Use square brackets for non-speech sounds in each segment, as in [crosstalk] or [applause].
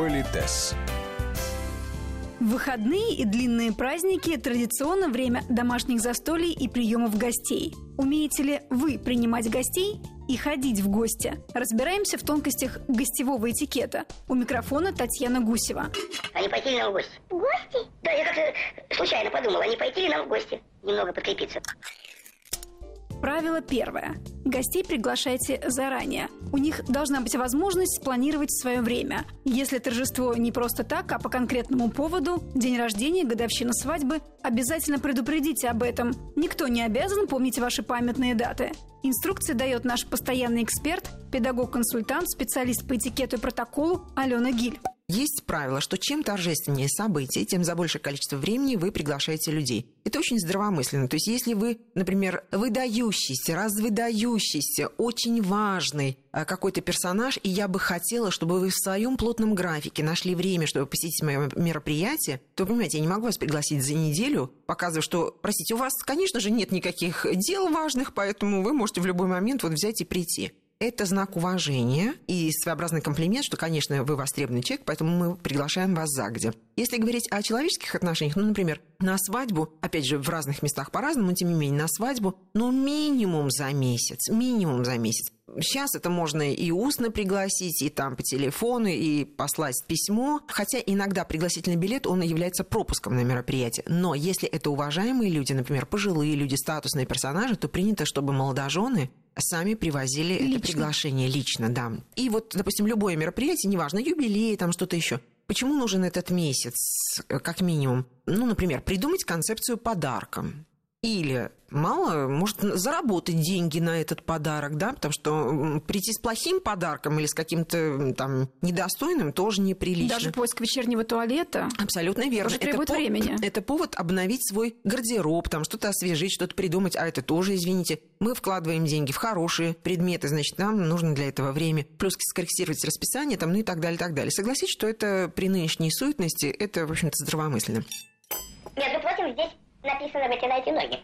Политес. Выходные и длинные праздники – традиционно время домашних застолий и приемов гостей. Умеете ли вы принимать гостей и ходить в гости? Разбираемся в тонкостях гостевого этикета. У микрофона Татьяна Гусева. А не пойти ли нам в гости? В гости? Да, я как-то случайно подумала, а не пойти ли нам в гости? Немного подкрепиться. Правило первое. Гостей приглашайте заранее. У них должна быть возможность спланировать свое время. Если торжество не просто так, а по конкретному поводу, день рождения, годовщина свадьбы, обязательно предупредите об этом. Никто не обязан помнить ваши памятные даты. Инструкции дает наш постоянный эксперт, педагог-консультант, специалист по этикету и протоколу Алена Гиль. Есть правило, что чем торжественнее событие, тем за большее количество времени вы приглашаете людей. Это очень здравомысленно. То есть, если вы, например, выдающийся, развыдающийся, очень важный а, какой-то персонаж, и я бы хотела, чтобы вы в своем плотном графике нашли время, чтобы посетить мое мероприятие, то, понимаете, я не могу вас пригласить за неделю, показывая, что, простите, у вас, конечно же, нет никаких дел важных, поэтому вы можете в любой момент вот взять и прийти это знак уважения и своеобразный комплимент, что, конечно, вы востребованный человек, поэтому мы приглашаем вас загодя. Если говорить о человеческих отношениях, ну, например, на свадьбу, опять же, в разных местах по-разному, но тем не менее, на свадьбу, ну, минимум за месяц, минимум за месяц. Сейчас это можно и устно пригласить, и там по телефону, и послать письмо. Хотя иногда пригласительный билет, он является пропуском на мероприятие. Но если это уважаемые люди, например, пожилые люди, статусные персонажи, то принято, чтобы молодожены сами привозили лично. это приглашение лично, да. И вот, допустим, любое мероприятие, неважно, юбилей, там что-то еще. Почему нужен этот месяц, как минимум? Ну, например, придумать концепцию подарка. Или мало, может заработать деньги на этот подарок, да, потому что прийти с плохим подарком или с каким-то там недостойным тоже неприлично. Даже поиск вечернего туалета. Абсолютно верно. Это требует это времени. По- это повод обновить свой гардероб, там что-то освежить, что-то придумать, а это тоже, извините, мы вкладываем деньги в хорошие предметы, значит, нам нужно для этого время. Плюс скорректировать расписание, там, ну и так далее, так далее. Согласитесь, что это при нынешней суетности, это, в общем-то, здравомысленно. Между прочим, здесь написано «вытирайте ноги».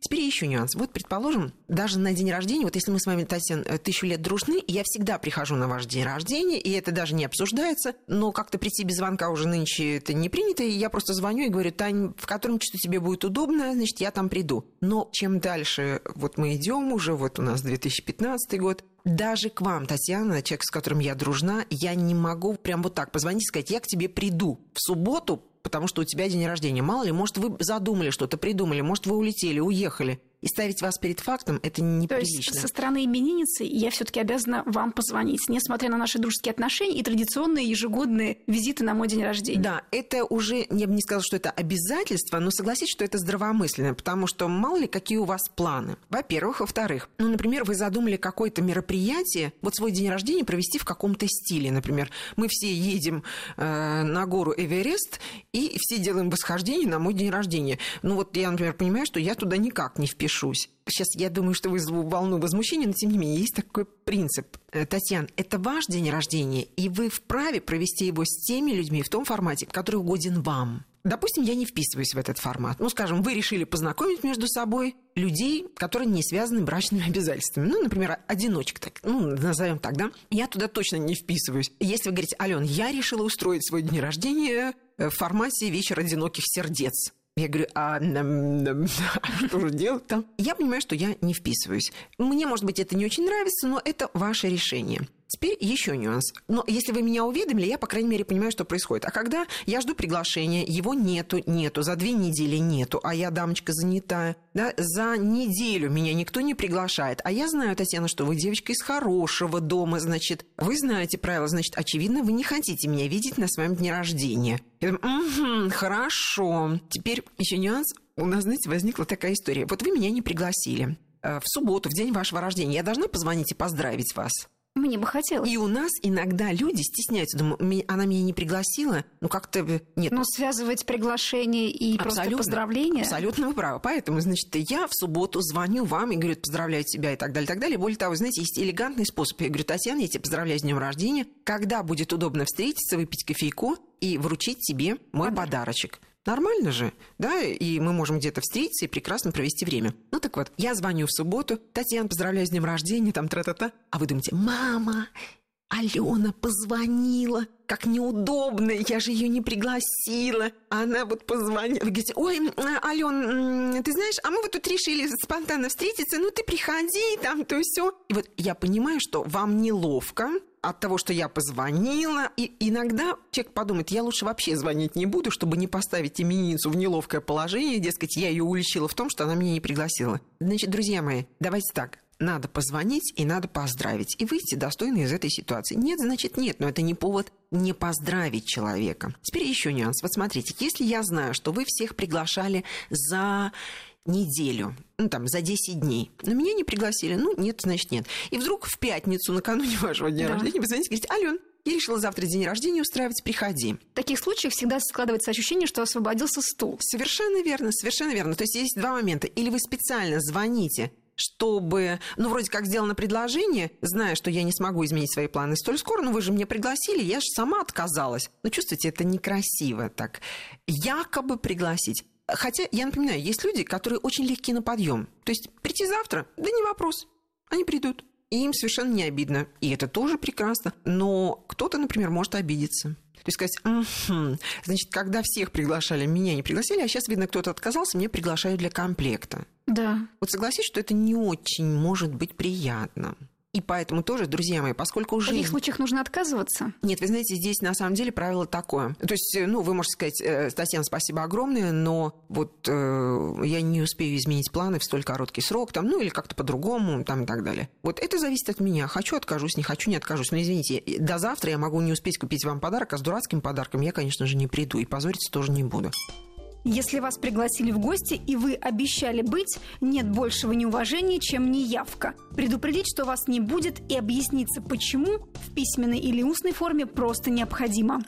Теперь еще нюанс. Вот, предположим, даже на день рождения, вот если мы с вами, Татьяна, э, тысячу лет дружны, я всегда прихожу на ваш день рождения, и это даже не обсуждается, но как-то прийти без звонка уже нынче это не принято, и я просто звоню и говорю, Тань, в котором часу тебе будет удобно, значит, я там приду. Но чем дальше вот мы идем уже, вот у нас 2015 год, даже к вам, Татьяна, человек, с которым я дружна, я не могу прям вот так позвонить и сказать, я к тебе приду в субботу потому что у тебя день рождения. Мало ли, может, вы задумали что-то, придумали, может, вы улетели, уехали и ставить вас перед фактом это неприлично. То есть со стороны именинницы я все-таки обязана вам позвонить, несмотря на наши дружеские отношения и традиционные ежегодные визиты на мой день рождения. Да, это уже, я бы не сказала, что это обязательство, но согласитесь, что это здравомысленно, потому что мало ли какие у вас планы. Во-первых. Во-вторых, ну, например, вы задумали какое-то мероприятие, вот свой день рождения провести в каком-то стиле. Например, мы все едем э, на гору Эверест и все делаем восхождение на мой день рождения. Ну вот я, например, понимаю, что я туда никак не впишу впишусь. Сейчас я думаю, что вызову волну возмущения, но тем не менее есть такой принцип. Э, Татьяна, это ваш день рождения, и вы вправе провести его с теми людьми в том формате, который угоден вам. Допустим, я не вписываюсь в этот формат. Ну, скажем, вы решили познакомить между собой людей, которые не связаны брачными обязательствами. Ну, например, одиночек, так, ну, назовем так, да? Я туда точно не вписываюсь. Если вы говорите, Ален, я решила устроить свой день рождения э, в формате вечер одиноких сердец. Я говорю, а, [laughs] а что же делать там? Я понимаю, что я не вписываюсь. Мне, может быть, это не очень нравится, но это ваше решение. Теперь еще нюанс. Но если вы меня уведомили, я, по крайней мере, понимаю, что происходит. А когда я жду приглашения, его нету, нету, за две недели нету, а я дамочка занятая, да, за неделю меня никто не приглашает. А я знаю, Татьяна, что вы девочка из хорошего дома, значит, вы знаете правила, значит, очевидно, вы не хотите меня видеть на своем дне рождения. Угу, хорошо. Теперь еще нюанс. У нас, знаете, возникла такая история. Вот вы меня не пригласили. Э, в субботу, в день вашего рождения, я должна позвонить и поздравить вас? Мне бы хотелось. И у нас иногда люди стесняются. Думаю, она меня не пригласила, ну как-то нет. Но связывать приглашение и абсолютно, просто поздравления? Абсолютно вы правы. Поэтому, значит, я в субботу звоню вам и говорю, поздравляю тебя и так далее, и так далее. Более того, знаете, есть элегантный способ. Я говорю, Татьяна, я тебя поздравляю с днем рождения. Когда будет удобно встретиться, выпить кофейку и вручить тебе мой Подарок. подарочек. Нормально же, да, и мы можем где-то встретиться и прекрасно провести время. Ну так вот, я звоню в субботу, Татьяна, поздравляю с днем рождения, там тра-та-та. А вы думаете, мама, Алена позвонила, как неудобно, я же ее не пригласила. Она вот позвонила, вы говорите, ой, Ален, ты знаешь, а мы вот тут решили спонтанно встретиться, ну ты приходи, там то все. И вот я понимаю, что вам неловко, от того, что я позвонила. И иногда человек подумает, я лучше вообще звонить не буду, чтобы не поставить именинницу в неловкое положение. Дескать, я ее уличила в том, что она меня не пригласила. Значит, друзья мои, давайте так надо позвонить и надо поздравить. И выйти достойно из этой ситуации. Нет, значит нет, но это не повод не поздравить человека. Теперь еще нюанс. Вот смотрите, если я знаю, что вы всех приглашали за неделю, ну там, за 10 дней. Но меня не пригласили. Ну, нет, значит, нет. И вдруг в пятницу, накануне вашего дня да. рождения, вы звоните и говорите, Ален, я решила завтра день рождения устраивать, приходи. В таких случаях всегда складывается ощущение, что освободился стул. Совершенно верно, совершенно верно. То есть есть два момента. Или вы специально звоните чтобы, ну, вроде как сделано предложение, зная, что я не смогу изменить свои планы столь скоро, ну, вы же меня пригласили, я же сама отказалась. Ну, чувствуете, это некрасиво так. Якобы пригласить. Хотя, я напоминаю, есть люди, которые очень легки на подъем. То есть прийти завтра, да не вопрос, они придут. И им совершенно не обидно. И это тоже прекрасно. Но кто-то, например, может обидеться. То есть сказать, угу. значит, когда всех приглашали, меня не пригласили, а сейчас, видно, кто-то отказался, меня приглашают для комплекта. Да. Вот согласись, что это не очень может быть приятно. И поэтому тоже, друзья мои, поскольку уже... В таких случаях нужно отказываться? Нет, вы знаете, здесь на самом деле правило такое. То есть, э, ну, вы можете сказать, э, Татьяна, спасибо огромное, но вот э, я не успею изменить планы в столь короткий срок, там, ну, или как-то по-другому, там, и так далее. Вот это зависит от меня. Хочу, откажусь, не хочу, не откажусь. Но, извините, до завтра я могу не успеть купить вам подарок, а с дурацким подарком я, конечно же, не приду и позориться тоже не буду. Если вас пригласили в гости и вы обещали быть, нет большего неуважения, чем неявка. Предупредить, что вас не будет и объясниться, почему в письменной или устной форме просто необходимо.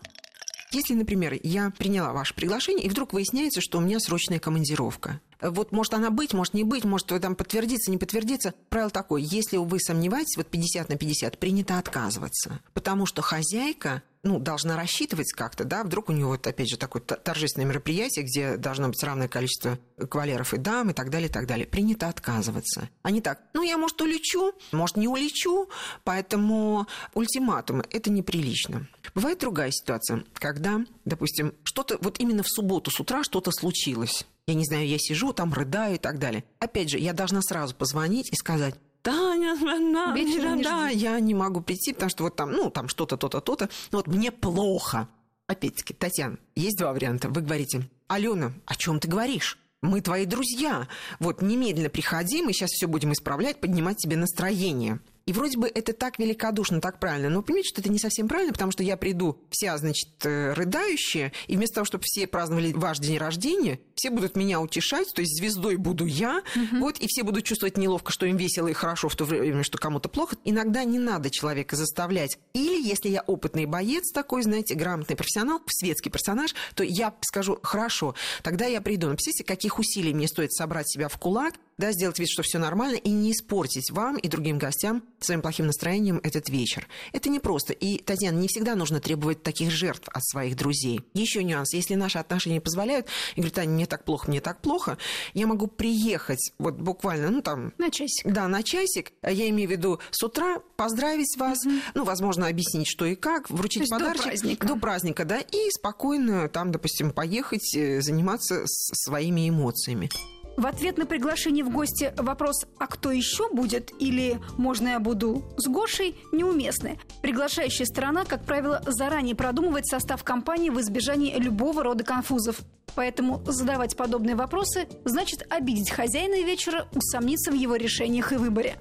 Если, например, я приняла ваше приглашение, и вдруг выясняется, что у меня срочная командировка. Вот может она быть, может не быть, может там подтвердиться, не подтвердиться. Правило такое, если вы сомневаетесь, вот 50 на 50, принято отказываться. Потому что хозяйка ну, должна рассчитывать как-то, да, вдруг у нее вот, опять же, такое торжественное мероприятие, где должно быть равное количество кавалеров и дам и так далее, и так далее. Принято отказываться. А не так, ну, я, может, улечу, может, не улечу, поэтому ультиматумы – это неприлично. Бывает другая ситуация, когда, допустим, что-то, вот именно в субботу с утра что-то случилось. Я не знаю, я сижу, там рыдаю и так далее. Опять же, я должна сразу позвонить и сказать, Таня, да, Вечером да, я не могу прийти, потому что вот там, ну, там что-то, то-то, то-то. Вот мне плохо. Опять-таки, Татьяна, есть два варианта. Вы говорите, Алена, о чем ты говоришь? Мы твои друзья. Вот немедленно приходи, мы сейчас все будем исправлять, поднимать тебе настроение. И вроде бы это так великодушно, так правильно. Но понимаете, что это не совсем правильно, потому что я приду вся, значит, э, рыдающая, и вместо того, чтобы все праздновали ваш день рождения, все будут меня утешать, то есть звездой буду я, угу. вот, и все будут чувствовать неловко, что им весело и хорошо, в то время, что кому-то плохо. Иногда не надо человека заставлять. Или, если я опытный боец такой, знаете, грамотный профессионал, светский персонаж, то я скажу, хорошо, тогда я приду. Но представьте, каких усилий мне стоит собрать себя в кулак, да, сделать вид, что все нормально, и не испортить вам и другим гостям своим плохим настроением этот вечер. Это непросто. И, Татьяна, не всегда нужно требовать таких жертв от своих друзей. Еще нюанс. Если наши отношения позволяют, и говорят, Таня, мне так плохо, мне так плохо, я могу приехать вот буквально, ну там... На часик. Да, на часик. Я имею в виду с утра поздравить вас, угу. ну, возможно, объяснить, что и как, вручить подарочек. До праздника. До праздника, да, и спокойно там, допустим, поехать, э, заниматься своими эмоциями. В ответ на приглашение в гости вопрос «А кто еще будет?» или «Можно я буду с Гошей?» неуместны. Приглашающая сторона, как правило, заранее продумывает состав компании в избежании любого рода конфузов. Поэтому задавать подобные вопросы значит обидеть хозяина вечера, усомниться в его решениях и выборе.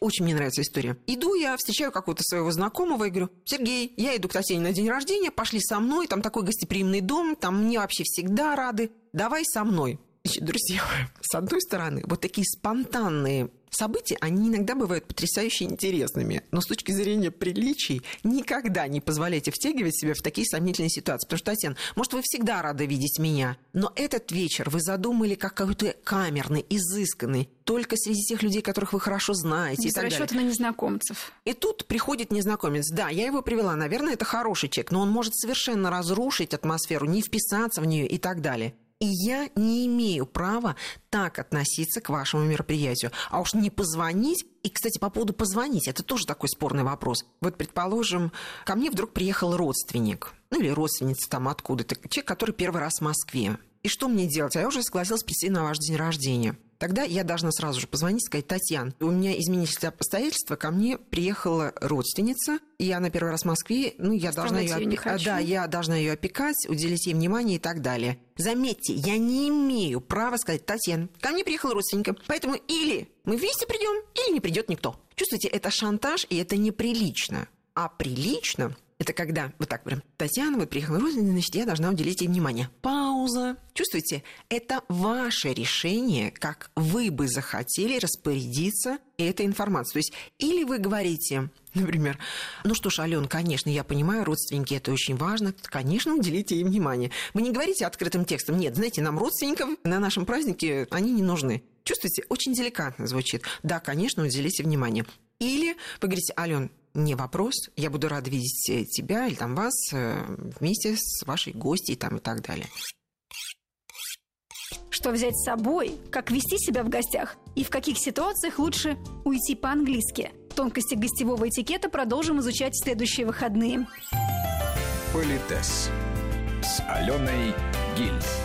Очень мне нравится история. Иду я, встречаю какого-то своего знакомого и говорю, Сергей, я иду к Татьяне на день рождения, пошли со мной, там такой гостеприимный дом, там мне вообще всегда рады, давай со мной. Друзья, [laughs] с одной стороны, вот такие спонтанные события, они иногда бывают потрясающе интересными, но с точки зрения приличий никогда не позволяйте втягивать себя в такие сомнительные ситуации. Потому что, Татьяна, может, вы всегда рады видеть меня, но этот вечер вы задумали как какой-то камерный, изысканный, только среди тех людей, которых вы хорошо знаете. Без расчета на незнакомцев. И тут приходит незнакомец. Да, я его привела. Наверное, это хороший человек, но он может совершенно разрушить атмосферу, не вписаться в нее и так далее. И я не имею права так относиться к вашему мероприятию. А уж не позвонить и, кстати, по поводу позвонить, это тоже такой спорный вопрос. Вот, предположим, ко мне вдруг приехал родственник, ну или родственница там откуда-то, человек, который первый раз в Москве. И что мне делать? А я уже согласилась прийти на ваш день рождения. Тогда я должна сразу же позвонить и сказать, Татьяна, у меня изменились обстоятельства, ко мне приехала родственница, и она первый раз в Москве, ну, я должна ее, ее опекать. Да, я должна ее опекать, уделить ей внимание и так далее. Заметьте, я не имею права сказать, Татьяна, ко мне приехала родственника, поэтому или мы вместе придем, или не придет никто. Чувствуете, это шантаж, и это неприлично. А прилично это когда вот так прям, Татьяна, вот приехала родственница, значит, я должна уделить ей внимание. Пауза. Чувствуете? Это ваше решение, как вы бы захотели распорядиться этой информацией. То есть или вы говорите, [laughs] например, ну что ж, Ален, конечно, я понимаю, родственники, это очень важно, конечно, уделите ей внимание. Вы не говорите открытым текстом, нет, знаете, нам родственников на нашем празднике они не нужны. Чувствуете, очень деликатно звучит. Да, конечно, уделите внимание. Или вы говорите, Ален, не вопрос. Я буду рада видеть э, тебя или там вас э, вместе с вашей гостьей там и так далее. Что взять с собой, как вести себя в гостях и в каких ситуациях лучше уйти по-английски. Тонкости гостевого этикета продолжим изучать в следующие выходные. Политес с Аленой Гиль.